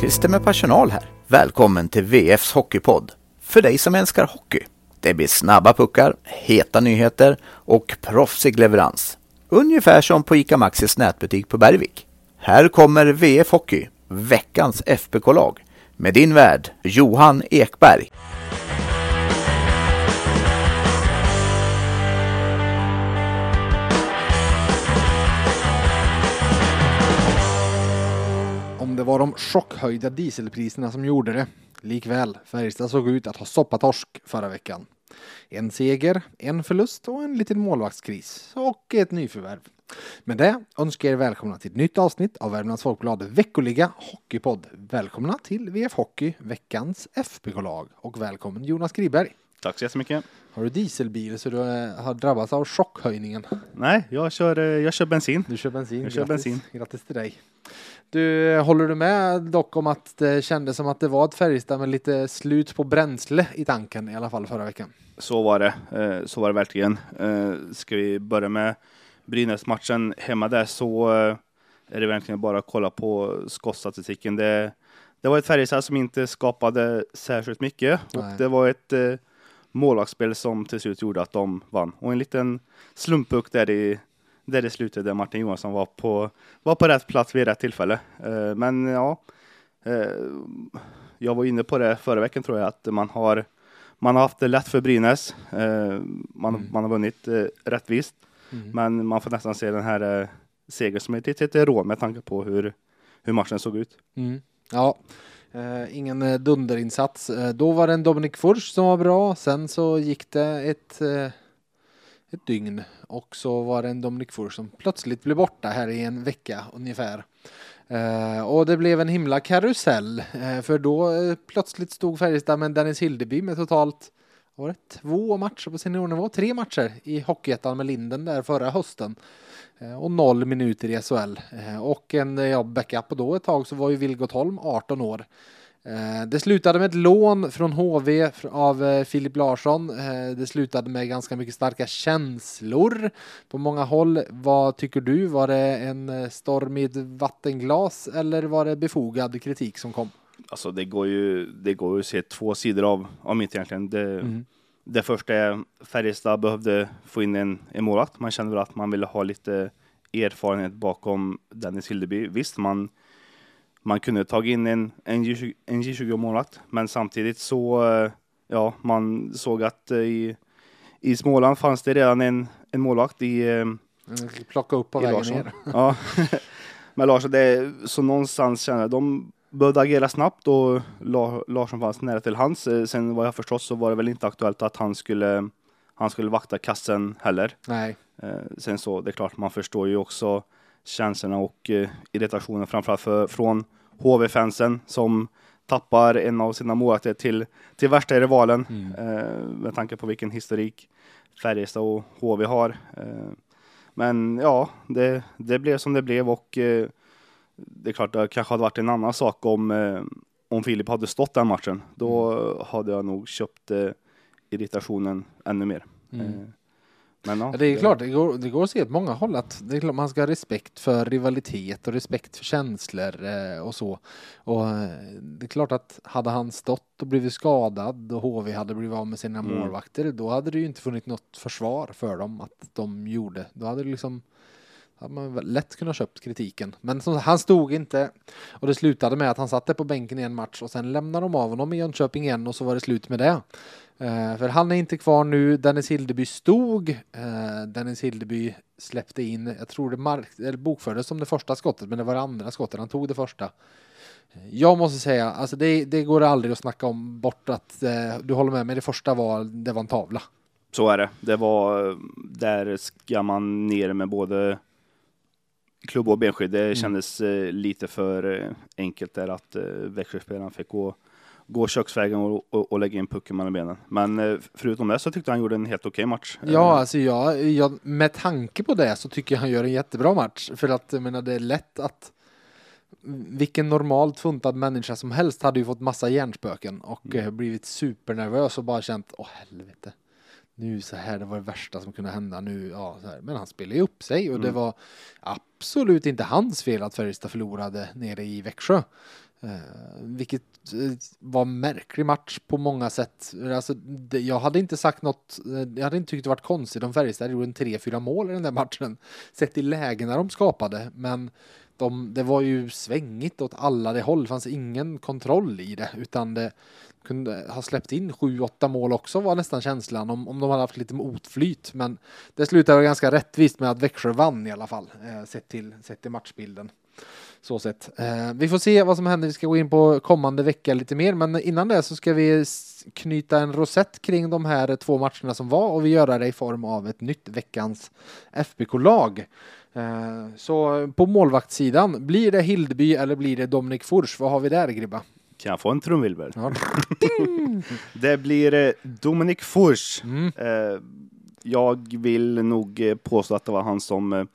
Christer med personal här. Välkommen till VFs Hockeypodd. För dig som älskar hockey. Det blir snabba puckar, heta nyheter och proffsig leverans. Ungefär som på ICA Maxis nätbutik på Bergvik. Här kommer VF Hockey, veckans FBK-lag, med din värd Johan Ekberg. Om det var de chockhöjda dieselpriserna som gjorde det. Likväl, Färjestad såg ut att ha soppatorsk förra veckan. En seger, en förlust och en liten målvaktskris och ett nyförvärv. Med det önskar jag er välkomna till ett nytt avsnitt av Värmlands Folkblad veckoliga hockeypodd. Välkomna till VF Hockey, veckans FBK-lag och välkommen Jonas Griberg. Tack så jättemycket. Har du dieselbil så du eh, har drabbats av chockhöjningen? Nej, jag kör, eh, jag kör bensin. Du kör bensin. Jag kör Grattis. bensin. Grattis till dig. Du, håller du med dock om att det kändes som att det var ett Färjestad med lite slut på bränsle i tanken i alla fall förra veckan? Så var det. Eh, Så var det verkligen. Eh, Ska vi börja med Brynäs-matchen hemma där så eh, är det verkligen bara att kolla på skottstatistiken. Det, det var ett Färjestad som inte skapade särskilt mycket och Nej. det var ett målvaktsspel som till slut gjorde att de vann. Och en liten slumppuck där i där det slutade, där Martin Johansson var på, var på rätt plats vid rätt tillfälle. Eh, Men ja, eh, jag var inne på det förra veckan tror jag, att man har, man har haft det lätt för Brynäs. Eh, Man, Mm. man har vunnit rättvist, men man får nästan se den här segern som ett litet rån med tanke på hur, hur matchen såg ut. Mm. Ja, eh, ingen dunderinsats. Eh, då var det en Dominik Furch som var bra. Sen så gick det ett, eh, ett dygn och så var det en Dominik Furch som plötsligt blev borta här i en vecka ungefär. Uh, och det blev en himla karusell uh, för då uh, plötsligt stod Färjestad med Dennis Hildeby med totalt var det två matcher på seniornivå, tre matcher i Hockeyettan med Linden där förra hösten. Och noll minuter i SHL. Och en ja, backup och då ett tag så var ju Vilgot Holm 18 år. Eh, Det slutade med ett lån från HV av eh, Filip Larsson. Eh, Det slutade med ganska mycket starka känslor på många håll. Vad tycker du? Var det en eh, storm i ett vattenglas eller var det befogad kritik som kom? Alltså det går ju, det går ju att se två sidor av, av mitt egentligen. Det, Mm. det första är Färjestad behövde få in en, en målvakt. Man kände väl att man ville ha lite erfarenhet bakom Dennis Hildeby. Visst, man, man kunde tagit in en, en, J20, en J20-målvakt, men samtidigt så, eh, ja, man såg att eh, i, i Småland fanns det redan en, en målvakt i, Mm, Plocka upp på vägen Larsson. ner. Ja, men Larsson, det är, så någonstans känner jag, de behövde agera snabbt och La, Larsson fanns nära till hans. Eh, Sen vad jag förstått så var det väl inte aktuellt att han skulle, han skulle vakta kassen heller. Nej. Sen så, det är klart, man förstår ju också känslorna och eh, irritationen framförallt för, från HV-fansen som tappar en av sina målvakter till, till värsta rivalen eh, med tanke på vilken historik Färjestad och HV har. Eh, men ja, det, det blev som det blev och eh, det är klart, det kanske hade varit en annan sak om, eh, om Filip hade stått den matchen. Då hade jag nog köpt eh, irritationen ännu mer. Mm. Men ja, det är klart, det går, det går att se åt många håll att det är klart man ska ha respekt för rivalitet och respekt för känslor eh, och så. Och eh, det är klart att hade han stått och blivit skadad och HV hade blivit av med sina Mm. målvakter, då hade det ju inte funnits något försvar för dem att de gjorde. Då hade det liksom hade man lätt kunnat köpt kritiken. Men som, han stod inte och det slutade med att han satt där på bänken i en match och sen lämnade de av honom i Jönköping igen och så var det slut med det. Eh, för han är inte kvar nu. Dennis Hildeby stod. Eh, Dennis Hildeby släppte in, jag tror det mark- eller bokfördes som det första skottet, men det var det andra skottet. Han tog det första. Jag måste säga, alltså det, det går aldrig att snacka om bort att eh, du håller med mig. Det första var, det var en tavla. Så är det. Det var, där ska man ner med både klubb och benskydd. Det kändes eh, lite för enkelt där att eh, Växjöspelaren fick gå, gå köksvägen och, och, och lägga in pucken mellan benen. Men eh, förutom det så tyckte jag han gjorde en helt okej match. Ja, Eh, alltså jag, jag, med tanke på det så tycker jag han gör en jättebra match. För att jag menar, det är lätt att vilken normalt funtad människa som helst hade ju fått massa hjärnspöken och eh, blivit supernervös och bara känt, åh helvete. Nu så här, det var det värsta som kunde hända nu. Ja, så här. Men han spelade ju upp sig och det var absolut inte hans fel att Färjestad förlorade nere i Växjö. Eh, vilket eh, var en märklig match på många sätt. Alltså, det, jag hade inte sagt något, eh, jag hade inte tyckt det varit konstigt om Färjestad gjorde en 3-4 mål i den där matchen. Sett i lägena de skapade, men de, det var ju svängigt åt alla de håll. Det fanns ingen kontroll i det, utan det kunde ha släppt in 7-8 mål också var nästan känslan om, om de hade haft lite motflyt. Men det slutade ganska rättvist med att Växjö vann i alla fall, eh, sett, till, sett till matchbilden. Så sett. Eh, vi får se vad som händer. Vi ska gå in på kommande vecka lite mer, men innan det så ska vi knyta en rosett kring de här två matcherna som var och vi gör det i form av ett nytt veckans FBK-lag. Eh, så på målvaktssidan, blir det Hildby eller blir det Dominik Furs? Vad har vi där Gribba? Kan jag få en trumvirvel? Ja. Det blir eh, Dominik Furs. Mm. Jag vill nog påstå att det var han som,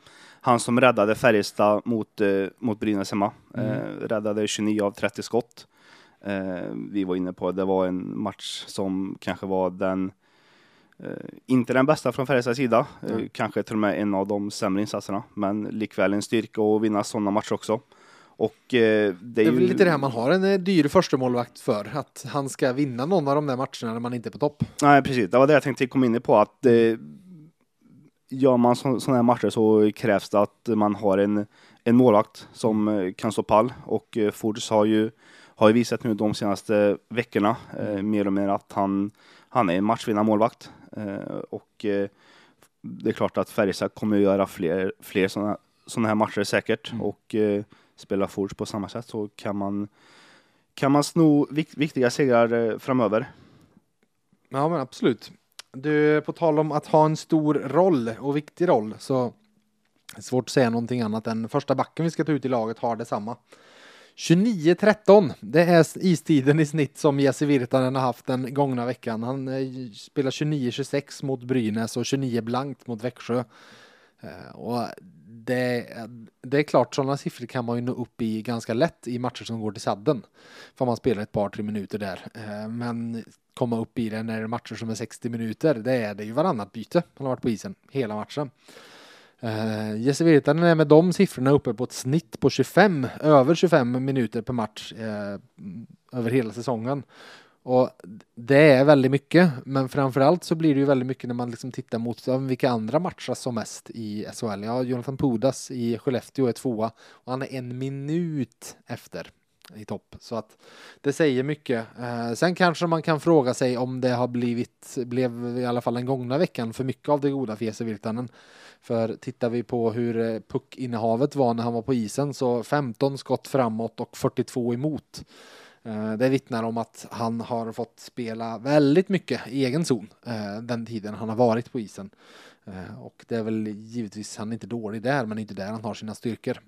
han som räddade Färjestad mot, eh, mot Brynäs hemma. Mm. Eh, räddade 29 av 30 skott. Eh, vi var inne på det var en match som kanske var den inte den bästa från Färjestads sida, Mm. kanske till och med en av de sämre insatserna, men likväl en styrka att vinna sådana matcher också. Och eh, det är, Det är väl ju... lite det här man har en eh, dyr förstemålvakt för, att han ska vinna någon av de där matcherna när man inte är på topp. Nej, precis. Det var det jag tänkte komma in på. Att eh, gör man sådana här matcher så krävs det att man har en, en målvakt som eh, kan stå pall. Och eh, Fords har ju, har ju visat nu de senaste veckorna eh, mer och mer att han, han är en matchvinnande målvakt. Eh, och eh, det är klart att Färjestad kommer att göra fler, fler sådana såna här matcher säkert. Mm. Och eh, spela Fords på samma sätt så kan man, kan man sno vik viktiga segrar framöver. Ja, men absolut. Du, på tal om att ha en stor roll och viktig roll så är det svårt att säga någonting annat än första backen vi ska ta ut i laget har detsamma. 29-13, det är istiden i snitt som Jesse Virtanen har haft den gångna veckan. Han eh, spelar 29-26 mot Brynäs och 29 blankt mot Växjö. Eh, och det, det är klart, sådana siffror kan man ju nå upp i ganska lätt i matcher som går till sadden. för man spelar ett par, tre minuter där. Eh, men komma upp i det när det är matcher som är 60 minuter, det är det ju varannat byte. Han har varit på isen hela matchen. Uh, Jesse Virtanen är med de siffrorna uppe på ett snitt på 25, över 25 minuter per match uh, över hela säsongen. Och det är väldigt mycket, men framförallt så blir det ju väldigt mycket när man liksom tittar mot vilka andra matchar som mest i SHL. Ja, Jonathan Pudas i Skellefteå är tvåa och han är en minut efter i topp. Så att det säger mycket. Eh, sen kanske man kan fråga sig om det har blivit, blev i alla fall den gångna veckan, för mycket av det goda för Jesse Virtanen. För tittar vi på hur eh, puckinnehavet var när han var på isen så 15 skott framåt och 42 emot. Eh, Det vittnar om att han har fått spela väldigt mycket i egen zon eh, den tiden han har varit på isen. Eh, och det är väl givetvis, han är inte dålig där, men inte där han har sina styrkor.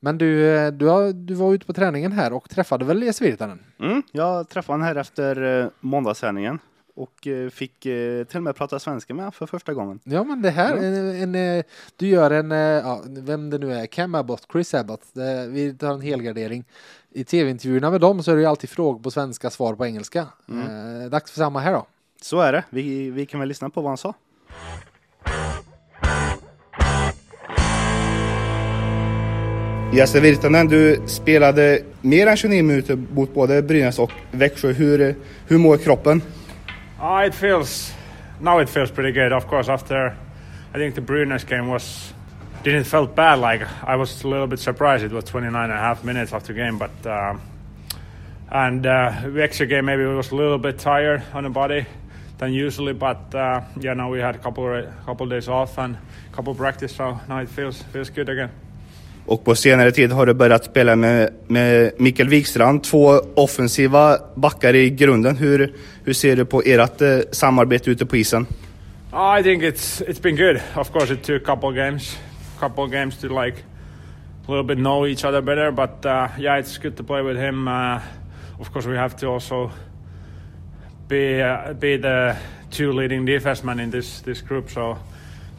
Men du, eh, du, har, du var ute på träningen här och träffade väl Jesse Virtanen? Mm, jag träffade honom här efter eh, måndagssändningen och eh, fick eh, till och med prata svenska med för första gången. Ja, men det här, en, en, du gör en, ja, vem det nu är, Cam Abbott, Chris Abbott, vi tar en helgardering. I tv-intervjuerna med dem så är det ju alltid frågor på svenska, svar på engelska. Mm. Dags för samma här då. Så är det. Vi, vi kan väl lyssna på vad han sa. Jesse Virtanen, du spelade mer än 29 minuter mot både Brynäs och Växjö. Hur, hur mår kroppen? Uh, it feels now it feels pretty good. Of course, after I think the Brynäs game was didn't felt bad. Like I was a little bit surprised. It was 29 and a half minutes after game, but uh, and uh, Växjö game maybe was a little bit tired on the body than usually. But uh, yeah, now we had a couple couple days off and a couple practice, so now it feels feels good again. Och på senare tid har du börjat spela med, med Mikael Wikstrand, två offensiva backar i grunden. Hur, hur ser du på ert eh, samarbete ute på isen? Ah, I think it's it's been good. Of course, it took a couple games, couple games to like a little bit know each other better. But uh, yeah, it's good to play with him. Uh, of course, we have to also be uh, be the two leading defensemen in this this group. So,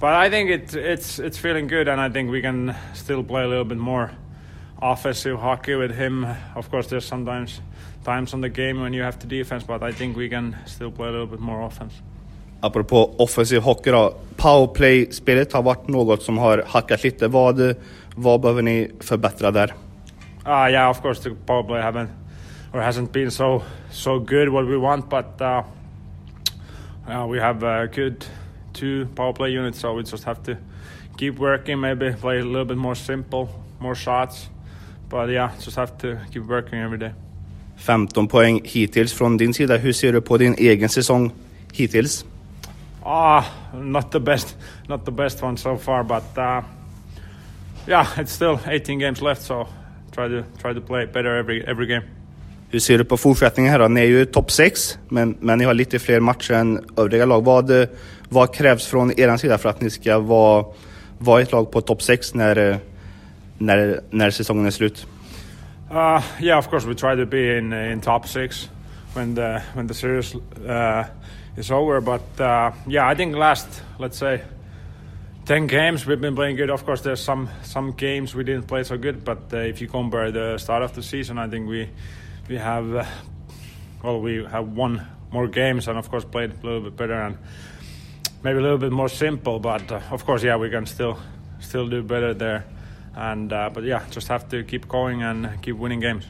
but I think it it's it's feeling good, and I think we can still play a little bit more offensive hockey with him. Of course, there's sometimes times on the game when you have to defense, but I think we can still play a little bit more offense. Apropå offensiv hockey då. Powerplay-spelet har varit något som har hackat lite. Vad, vad behöver ni förbättra där? Uh, yeah, of course, the power play haven't or hasn't been so so good what we want, but uh, uh, we have a good two power play units, so we just have to keep working. Maybe play a little bit more simple, more shots, but yeah, just have to keep working every day. 15 poäng hittills från din sida. Hur ser du på din egen säsong hittills? Ah, not the best, not the best one so far, but uh, yeah, it's still 18 games left, so try to try to play better every every game. Hur ser du på fortsättningen här då? Ni är ju topp 6, men, men ni har lite fler matcher än övriga lag. Vad, vad krävs från er sida för att ni ska vara, vara ett lag på topp 6 när, när, när säsongen är slut? Uh, yeah, of course we try to be in in top six when the when the series uh, is over. But uh, yeah, I think last let's say ten games we've been playing good. Of course, there's some some games we didn't play so good. But uh, if you compare the start of the season, I think we we have uh, well we have won more games and of course played a little bit better and maybe a little bit more simple. But uh, of course, yeah, we can still still do better there. And uh, but yeah, just have to keep going and keep winning games.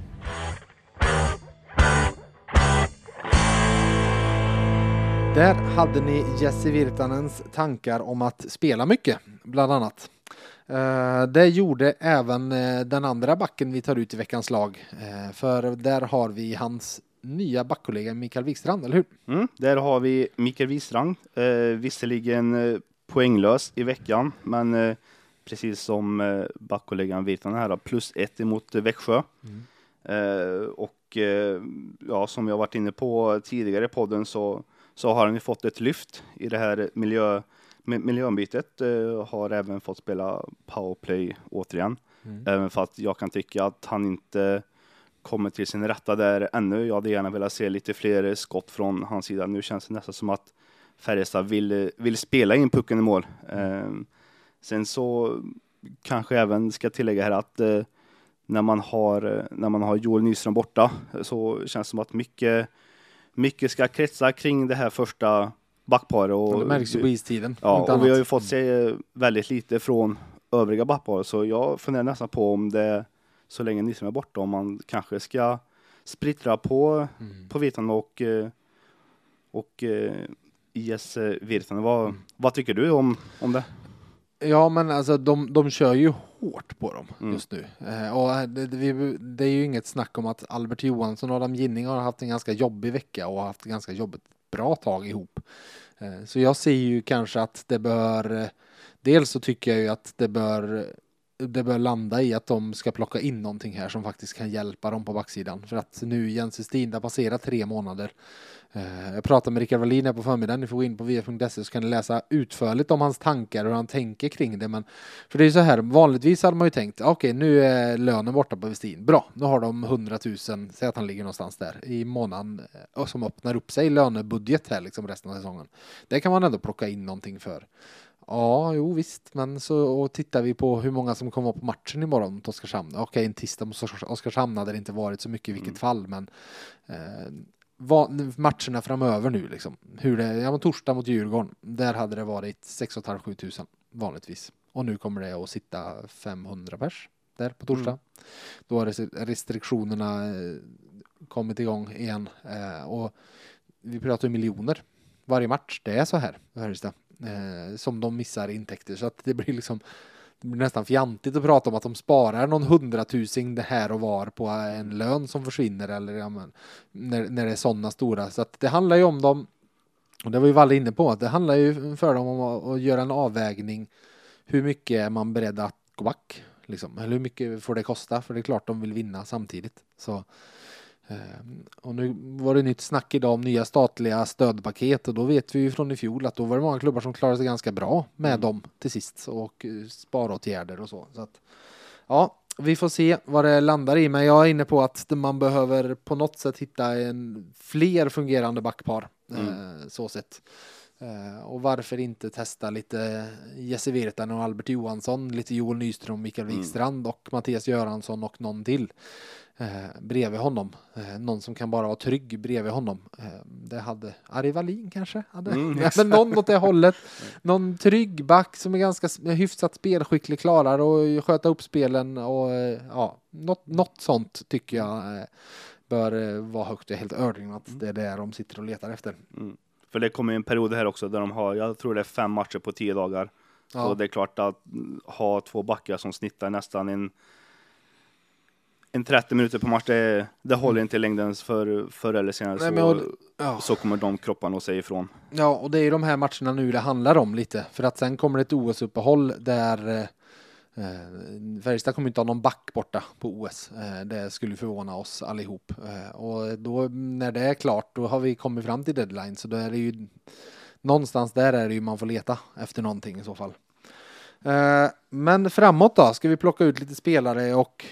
Där hade ni Jesse Virtanens tankar om att spela mycket, bland annat. Eh, det gjorde även eh, den andra backen vi tar ut i veckans lag. Eh, för där har vi hans nya backkollega Mikael Wikstrand, eller hur? Mm, där har vi Mikael Wikstrand, uh, visserligen poänglös i veckan, men precis som eh, backkollegan Virtanen här, plus ett emot Växjö. Mm. Eh, och eh, ja, som jag varit inne på tidigare i podden så, så har han ju fått ett lyft i det här miljö, miljöombytet. Eh, har även fått spela powerplay återigen. Mm. Även för att jag kan tycka att han inte kommer till sin rätta där ännu. Jag hade gärna velat se lite fler skott från hans sida. Nu känns det nästan som att Färjestad vill, vill spela in pucken i mål. Mm. Sen så kanske även ska tillägga här att eh, när man har när man har Joel Nyström borta så känns det som att mycket mycket ska kretsa kring det här första backparet. Och, det märks ju på istiden. Ja, och annat. vi har ju fått se väldigt lite från övriga backpar så jag funderar nästan på om det så länge Nyström är borta om man kanske ska splittra på mm. på Vitan och och IS Virtanen. Vad, mm. vad tycker du om, om det? Ja, men alltså de, de kör ju hårt på dem mm. just nu. Eh, och det, det, det, är ju inget snack om att Albert Johansson och Adam Ginning har haft en ganska jobbig vecka och haft ganska jobbigt bra tag ihop. Eh, så jag ser ju kanske att det bör, eh, dels så tycker jag ju att det bör det bör landa i att de ska plocka in någonting här som faktiskt kan hjälpa dem på backsidan. För att nu Jens Westin, det har passerat tre månader. Eh, jag pratade med Rickard Wallin här på förmiddagen. Ni får gå in på vf.se så kan ni läsa utförligt om hans tankar och hur han tänker kring det. Men för det är ju så här, vanligtvis hade man ju tänkt, ah, okej, okay, nu är lönen borta på Westin. Bra, nu har de 100 000, säg att han ligger någonstans där i månaden eh, och som öppnar upp sig lönebudget här liksom resten av säsongen. Det kan man ändå plocka in någonting för. Ja, jo visst, men så och tittar vi på hur många som kommer på matchen imorgon mot Oskarshamn. Okej, en tisdag mot Oskarshamn hade det inte varit så mycket i vilket mm. fall, men eh, matcherna framöver nu liksom. Hur det, ja men torsdag mot Djurgården, där hade det varit 6 500 tusen vanligtvis. Och nu kommer det att sitta 500 pers där på torsdag. Mm. Då har restriktionerna eh, kommit igång igen eh, och vi pratar ju miljoner varje match. Det är så här, hörs det, eh, som de missar intäkter så att det blir liksom det blir nästan fjantigt att prata om att de sparar någon hundratusing det här och var på en lön som försvinner eller ja, men, när, när det är sådana stora. Så att det handlar ju om dem, och det var ju Valle inne på, att det handlar ju för dem om att, att göra en avvägning. Hur mycket är man beredd att gå back? Liksom? Eller hur mycket får det kosta? För det är klart de vill vinna samtidigt. Så och nu var det nytt snack idag om nya statliga stödpaket och då vet vi ju från i fjol att då var det många klubbar som klarade sig ganska bra med mm. dem till sist och eh, sparåtgärder och så. så att, ja, vi får se vad det landar i, men jag är inne på att man behöver på något sätt hitta en fler fungerande backpar. Mm. Eh, så sett. Eh, och varför inte testa lite Jesse Virtanen och Albert Johansson, lite Joel Nyström, Mikael Mm. Wikstrand och Mattias Göransson och någon till eh, bredvid honom. Eh, någon som kan bara vara trygg bredvid honom. Eh, det hade Ari Wallin kanske? Hade. Mm, Ja, men någon åt det hållet. Någon trygg back som är ganska hyfsat spelskicklig, klarar och sköta upp spelen och eh, ja, något, något sånt tycker jag eh, bör vara högt. Jag är helt övertygad att det är det de sitter och letar efter. Mm. För det kommer ju en period här också där de har, jag tror det är fem matcher på tio dagar. Ja. Och det är klart att mm, ha två backar som snittar nästan en, en 30 minuter per match, det, det håller inte i längden för förr eller senare. Nej, så, och- Ja. så kommer de kropparna att säga ifrån. Ja, och det är ju de här matcherna nu det handlar om lite. För att sen kommer det ett OS-uppehåll där eh, Eh, Färjestad kommer inte ha någon back borta på OS. Eh, det skulle förvåna oss allihop. Eh, och då när det är klart, då har vi kommit fram till deadline. Så då är det ju någonstans där är det ju man får leta efter någonting i så fall. Men framåt då, ska vi plocka ut lite spelare och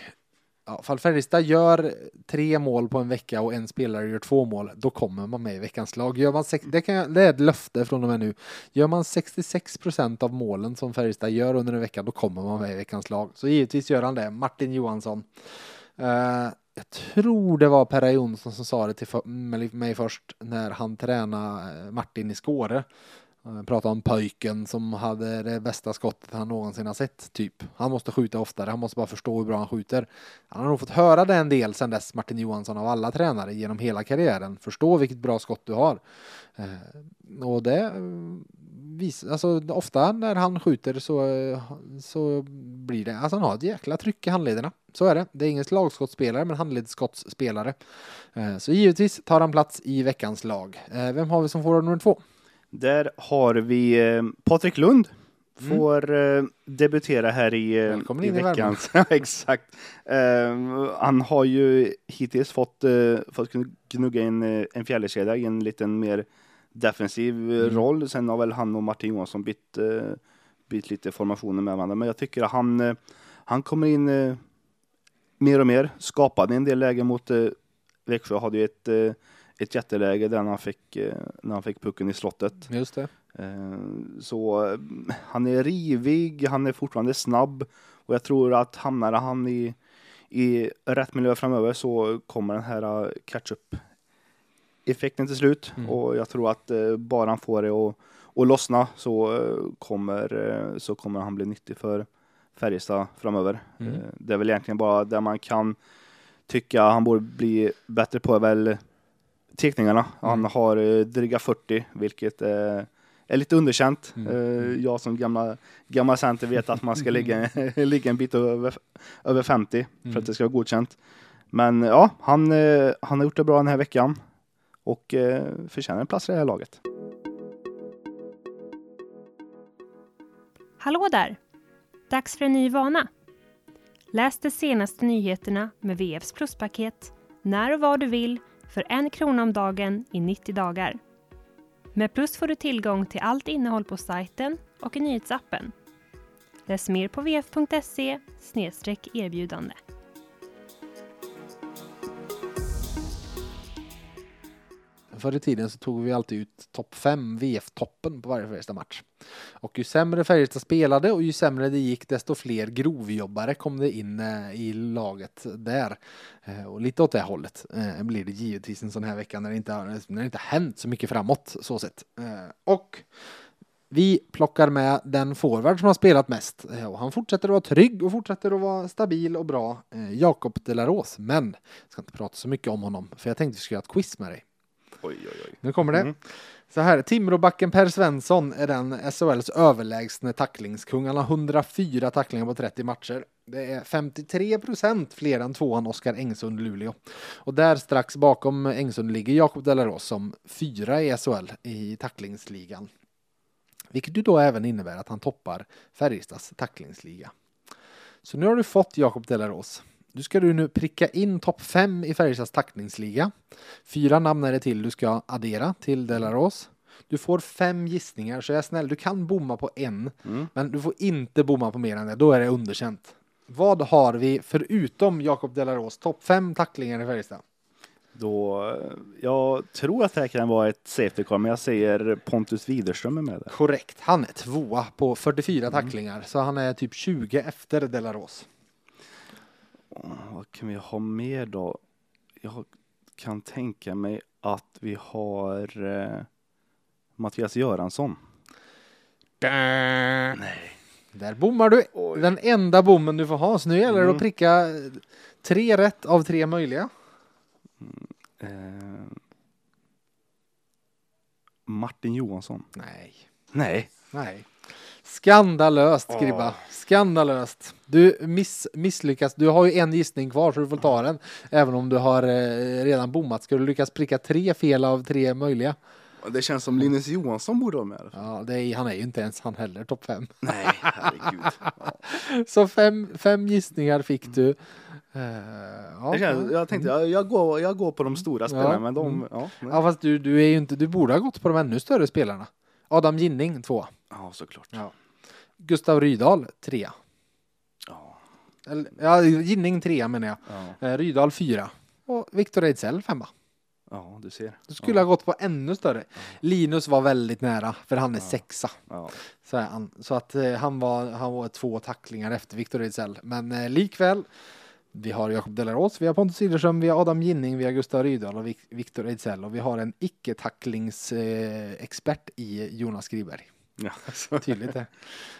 Ja, fall Färjestad gör tre mål på en vecka och en spelare gör två mål, då kommer man med i veckans lag. Gör man sex, det, kan, jag- det är ett löfte från och med nu. Gör man 66 procent av målen som Färjestad gör under en vecka, då kommer man med i veckans lag. Så givetvis gör han det. Martin Johansson. Eh, jag tror det var Perra Jonsson som sa det till för, mig först när han tränade eh, Martin i Skåre. Eh, han pratade om pojken som hade det bästa skottet han någonsin har sett, typ. Han måste skjuta oftare, han måste bara förstå hur bra han skjuter. Han har nog fått höra det en del sedan dess, Martin Johansson, av alla tränare genom hela karriären. Förstå vilket bra skott du har. Eh, och det eh, visar, alltså ofta när han skjuter så, så blir det, alltså han har ett jäkla tryck i handlederna. Så är det. Det är ingen slagskottsspelare, men handledsskottsspelare. Så givetvis tar han plats i veckans lag. Vem har vi som forward nummer två? Där har vi eh, Patrik Lund. Får eh, debutera här i, eh, Mm. Välkommen i in i veckan. Ja, Exakt. Eh, han har ju hittills fått, eh, fått gnugga in eh, en fjärdekedja i en liten mer defensiv eh, Mm. roll. Sen har väl han och Martin Johansson bytt, eh, bytt lite formationer med varandra. Men jag tycker att han, eh, han kommer in eh, mer och mer. Skapade en del lägen mot eh, Växjö. Hade ju ett, eh, ett jätteläge där han fick, eh, när han fick pucken i slottet. Just det. Eh, Så eh, han är rivig, han är fortfarande snabb och jag tror att hamnar han i, i rätt miljö framöver så kommer den här catch-up effekten till slut Mm. och jag tror att bara han får det att, att lossna så kommer, så kommer han bli nyttig för Färjestad framöver. Mm. Det är väl egentligen bara där man kan tycka han borde bli bättre på är väl teckningarna. Han Mm. har eh, dryga 40 vilket eh, är lite underkänt. Mm. Eh, Jag som gamla, gammal center vet att man ska ligga, ligga en bit över, över 50 för Mm. att det ska vara godkänt. Men ja, han, eh, han har gjort det bra den här veckan och eh, förtjänar en plats i det här laget. Hallå där! Dags för en ny vana. Läs de senaste nyheterna med VFs pluspaket när och var du vill för en krona om dagen i 90 dagar. Med Plus får du tillgång till allt innehåll på sajten och i nyhetsappen. Läs mer på vf.se erbjudande. Förr i tiden så tog vi alltid ut topp 5 VF-toppen på varje Färjestad-match. Och ju sämre Färjestad spelade och ju sämre det gick desto fler grovjobbare kom det in eh, i laget där. Eh, och lite åt det hållet eh, blir det givetvis en sån här vecka när det inte har, när det inte har hänt så mycket framåt så sett. Och vi plockar med den forward som har spelat mest och han fortsätter att vara trygg och fortsätter att vara stabil och bra. Jakob Delaros, men jag ska inte prata så mycket om honom för jag tänkte vi skulle göra ett quiz med dig. Oj, oj, oj. Nu kommer det. Mm. Så här, Timråbacken Per Svensson är den SHLs överlägsne tacklingskung. Han har 104 tacklingar på 30 matcher. Det är 53 procent fler än tvåan Oskar Engsund Luleå. Och där strax bakom Engsund ligger Jakob Delaros som fyra i SHL i tacklingsligan. Vilket ju då även innebär att han toppar Färjestads tacklingsliga. Så nu har du fått Jakob Delaros. Du ska du nu pricka in topp 5 i Färjestads tacklingsliga. Fyra namn är det till du ska addera till Delaros. Du får fem gissningar, så jag är snäll, du kan bomma på en, Mm. men du får inte bomma på mer än det, då är det underkänt. Vad har vi förutom Jakob Delaros topp fem tacklingar i Färjestad? Då, eh, jag tror att det här kan vara ett safety car, men jag säger Pontus Widerström är med där. Korrekt. Han är tvåa på 44 tacklingar, så han är typ 20 efter Delaros. Vad kan vi ha mer då? Jag kan tänka mig att vi har eh, Mattias Göransson. Nej. Där bommar du. Den enda bommen du får ha, så nu gäller det Mm. att pricka tre rätt av tre möjliga. Eh, Martin Johansson. Nej. Nej. Nej. Skandalöst. Gribba. Skandalöst. Du miss, misslyckas. Du har ju en gissning kvar så du får ta den. Även om du har eh, redan bommat. Ska du lyckas pricka tre fel av tre möjliga? Det känns som Linus Johansson borde vara med. Ja, är, han är ju inte ens han heller topp fem. Nej, herregud. Så fem, fem gissningar fick du. Eh, ja, känns, jag tänkte, jag, jag, går, jag går på de stora spelarna, men de... mm. Ja, ja, fast du, du är inte, du borde ha gått på de ännu större spelarna. Adam Ginning, två. ja såklart. Ja. Gustav Rydahl, trea. Ja, Eller, ja, Ginning trea menar jag. ja, Eh, Rydahl fyra. Och Viktor Ejdsell femma. ja, du ser. Du skulle ha gått på ännu större. Linus var väldigt nära, för han är sexa. Ja. Så, är han. så att eh, han, var, han var två tacklingar efter Viktor Ejdsell. Men eh, likväl, vi har Jakob Delaros, vi har Pontus Sillerström, vi har Adam Ginning, vi har Gustav Rydahl och Vik- Viktor Ejdsell. Och vi har en icke-tacklingsexpert eh, i Jonas Skriberg. Ja, så. Tydligt det.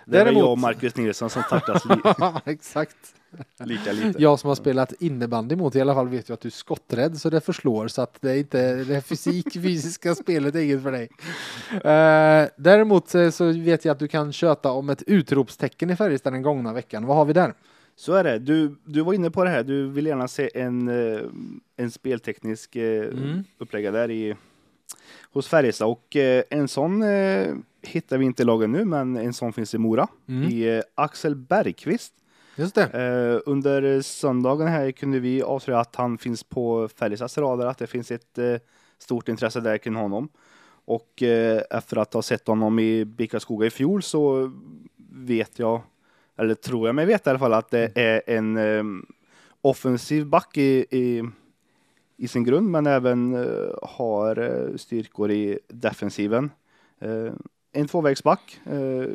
Det Däremot- jag och Marcus Nilsson som tacklas li, exakt. lika lite. Jag som har spelat innebandy mot i alla fall vet ju att du är skotträdd så det förslår så att det är inte det fysik, fysiska spelet är inget för dig. Eh, däremot så vet jag att du kan köta om ett utropstecken i Färjestad den gångna veckan. Vad har vi där? Så är det. Du, du var inne på det här. Du vill gärna se en, eh, en spelteknisk eh, Mm. uppläggare där i, hos Färjestad. Och eh, en sån eh, hittar vi inte i lagen nu, men en sån finns i Mora. Mm. I eh, Axel Bergqvist. Just det. Under söndagen här kunde vi avslöja att han finns på Färjestads radar, att det finns ett stort intresse där kring honom. Och efter att ha sett honom i Bickaskoga i fjol så vet jag, eller tror jag mig veta i alla fall, att det är en offensiv back i, i, i sin grund, men även eh, har eh, styrkor i defensiven. Eh, en tvåvägsback, eh,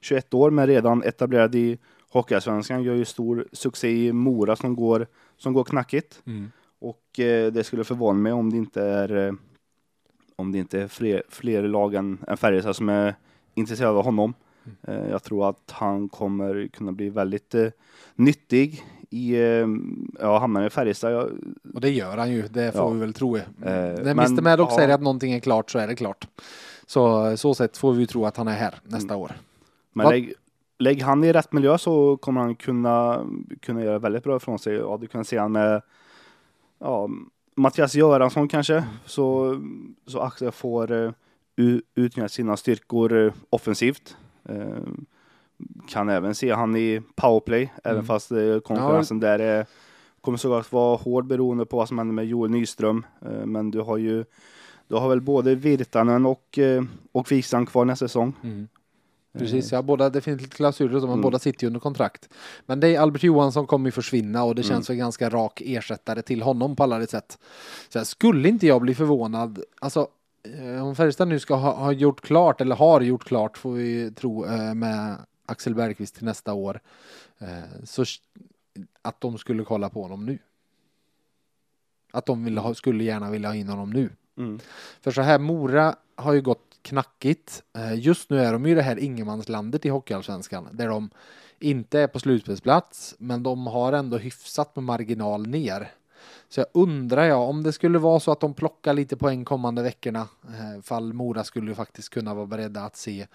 21 år, men redan etablerad i Hockeyallsvenskan, gör ju stor succé i Mora som går, som går knackigt. Och eh, det skulle förvåna mig om det inte är om det inte är fler, fler lag än, än Färjestad som är intresserade av honom. Eh, jag tror att han kommer kunna bli väldigt eh, nyttig i, eh, ja, hamnar han i Färjestad. Jag, Och det gör han ju, det får Ja. vi väl tro. Eh, När Mr Maddox ja. säger att någonting är klart så är det klart. Så så sätt får vi tro att han är här nästa år. men lägg, lägg han i rätt miljö så kommer han kunna, kunna göra väldigt bra ifrån sig. Ja, du kan se han med ja, Mattias Göransson kanske, så, så Axel får uh, utnyttja sina styrkor eh, offensivt. Eh, kan även se han i powerplay, även Mm. fast uh, konkurrensen där är, kommer såklart vara hård beroende på vad som händer med Joel Nyström. Eh, men du har ju du har väl både Virtanen och, uh, och Wikstrand kvar nästa säsong. Precis, ja, båda, det finns lite klausuler som Mm. båda sitter ju under kontrakt. Men det är Albert Johansson kommer ju försvinna och det känns Mm. väl ganska rak ersättare till honom på alla sätt. Så skulle inte jag bli förvånad, alltså eh, om Färjestad nu ska ha, ha gjort klart, eller har gjort klart får vi tro, eh, med Axel Bergqvist till nästa år, eh, så att de skulle kolla på honom nu. Att de vill ha, skulle gärna vilja ha in honom nu. Mm. För så här, Mora har ju gått knackigt. Eh, Just nu är de ju det här ingenmanslandet i Hockeyallsvenskan där de inte är på slutspelsplats men de har ändå hyfsat med marginal ner. Så jag undrar jag om det skulle vara så att de plockar lite poäng kommande veckorna eh, fall Mora skulle ju faktiskt kunna vara beredda att se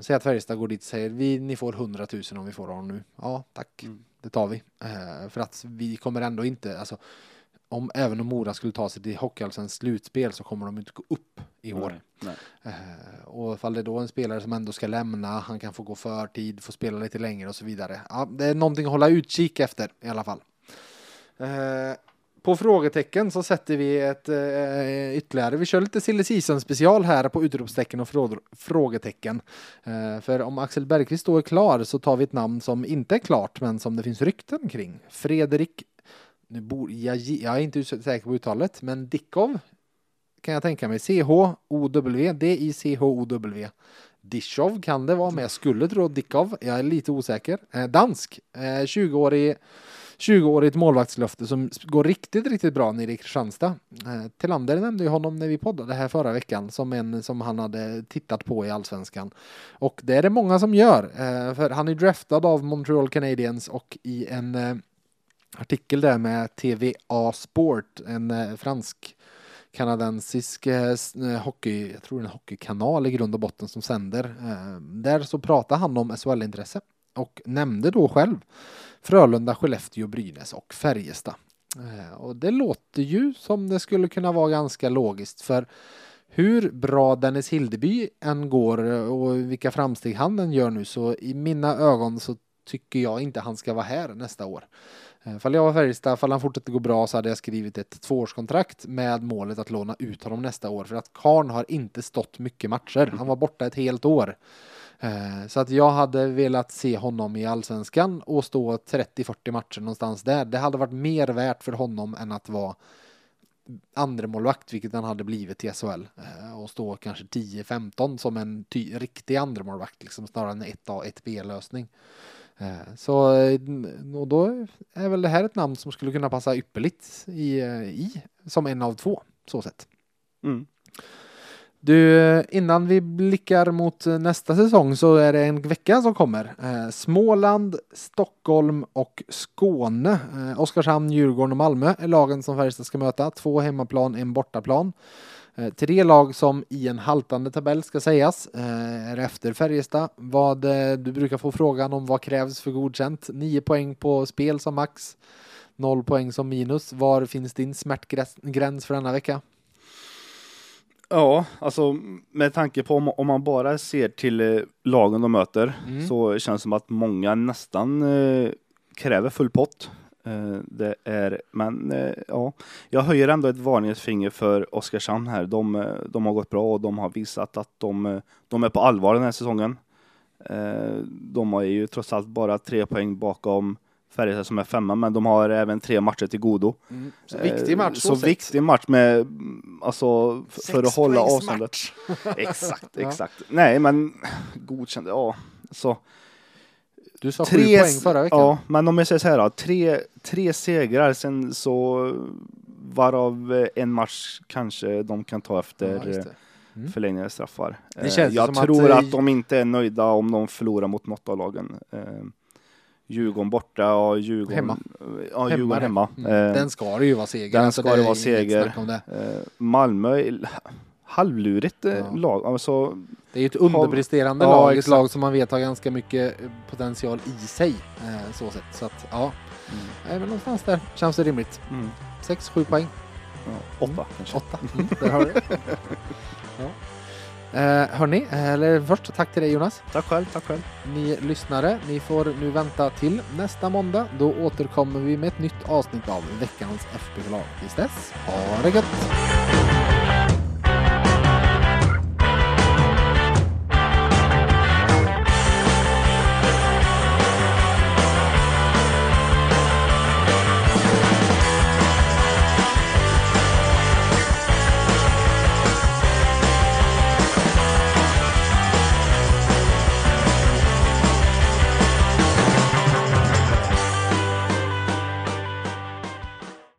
Säg att Färjestad går dit och säger vi, ni får 100 000 om vi får honom nu. Ja, tack. Mm. Det tar vi. Eh, för att vi kommer ändå inte, alltså om även om Mora skulle ta sig till Hockeyallsvensk slutspel så kommer de inte gå upp i år. Nej, nej. Eh, och ifall det är då en spelare som ändå ska lämna, han kan få gå förtid, få spela lite längre och så vidare. Ja, det är någonting att hålla utkik efter i alla fall. Eh, på frågetecken så sätter vi ett eh, ytterligare. Vi kör lite silly season special här på utropstecken och frågetecken. Eh, för om Axel Bergqvist då är klar så tar vi ett namn som inte är klart men som det finns rykten kring. Fredrik nu bor, jag, jag är inte säker på uttalet, men Dickov kan jag tänka mig. C-H-O-W, D-I-C-H-O-W. Dishov kan det vara, men jag skulle tro Dickov. Jag är lite osäker. Eh, dansk, eh, 20-årig 20-årigt målvaktslöfte som går riktigt, riktigt bra nere i Kristianstad. Eh, Tillander nämnde ju honom när vi poddade här förra veckan som en som han hade tittat på i allsvenskan. Och det är det många som gör, eh, för han är draftad av Montreal Canadiens och i en eh, artikel där med TVA Sport, en eh, fransk kanadensisk eh, eh, hockey, jag tror en hockeykanal i grund och botten som sänder. Eh, Där så pratar han om SHL-intresse och nämnde då själv Frölunda, Skellefteå, Brynäs och Färjestad. Eh, och det låter ju som det skulle kunna vara ganska logiskt för hur bra Dennis Hildeby än går eh, och vilka framsteg han än gör nu så i mina ögon så tycker jag inte han ska vara här nästa år. Eh, fall jag var Färjestad, fall han fortsätter gå bra så hade jag skrivit ett tvåårskontrakt med målet att låna ut honom nästa år för att Karn har inte stått mycket matcher. Han var borta ett helt år. Eh, så att jag hade velat se honom i allsvenskan och stå 30-40 matcher någonstans där. Det hade varit mer värt för honom än att vara andra målvakt, vilket han hade blivit i SHL. Eh, och stå kanske 10-15 som en ty- riktig andra målvakt liksom snarare än 1A, 1B-lösning. Eh, så, och då är väl det här ett namn som skulle kunna passa ypperligt i, i som en av två, så sett. Mm. Du, innan vi blickar mot nästa säsong så är det en vecka som kommer. Eh, Småland, Stockholm och Skåne. Eh, Oskarshamn, Djurgården och Malmö är lagen som Färjestad ska möta. Två hemmaplan, en bortaplan. Eh, tre lag som i en haltande tabell ska sägas är efter Färjestad. Vad, du brukar få frågan om vad krävs för godkänt. Nio poäng på spel som max. Noll poäng som minus. Var finns din smärtgräns för denna vecka? Ja, alltså med tanke på om, om man bara ser till eh, lagen de möter Mm. så känns det som att många nästan eh, kräver full pott. Eh, det är, men eh, ja, jag höjer ändå ett varningens finger för Oskarshamn här. De, eh, de har gått bra och de har visat att de, eh, de är på allvar den här säsongen. De har ju trots allt bara tre poäng bakom Färjestad som är femma, men de har även tre matcher till godo. Så viktig match Eh, Så, så sett. viktig match med, mm, alltså för att hålla avståndet. Exakt, Ja. exakt. Nej, men godkänd, ja. Så, Du sa sju poäng förra veckan. Ja, men om jag säger så här då, tre, tre segrar sen så varav eh, en match kanske de kan ta efter Ja, eh. Mm. förlängningar straffar. Det känns ju jag som att, tror eh, att, de inte är nöjda om de förlorar mot något av lagen. Djurgården borta och Djurgården Hemma. Ja, Djurgården det. hemma. Mm. Eh, Den ska det ju vara seger. den Alltså, ska det är vara seger. Om det. eh, Malmö, halvlurigt eh, Ja. lag. Alltså, det är ju ett underpresterande Ja, lag, ett lag som man vet har ganska mycket potential i sig. Så sett. Så att, ja, Nej, men någonstans där känns det rimligt. mm, Sex, sju poäng. ja, åtta kanske. Åtta. Mm, där har du det. ja. Eh, hörni, eller först tack till dig Jonas. Tack själv, tack själv. Ni lyssnare, ni får nu vänta till nästa måndag. Då återkommer vi med ett nytt avsnitt av veckans FBK-lag. Tills dess, ha det gött!